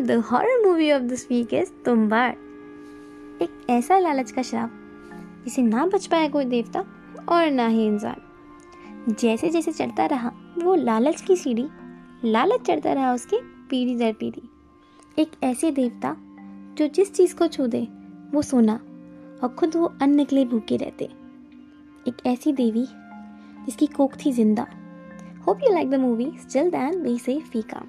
The horror movie of this week is Tumbbad एक ऐसा लालच का श्राप जिसे ना बच पाया कोई देवता और ना ही इंसान। जैसे जैसे चढ़ता रहा, वो लालच की सीढ़ी, लालच चढ़ता रहा उसकी पीढ़ी दर पीढ़ी। एक ऐसे देवता, जो जिस चीज़ को छू दे, वो सोना और खुद वो अन्न के लिए भूखे रहते। एक ऐसी देवी, जिसकी कोख थी ज़िंदा। Hope you like the movie still then बी से फीका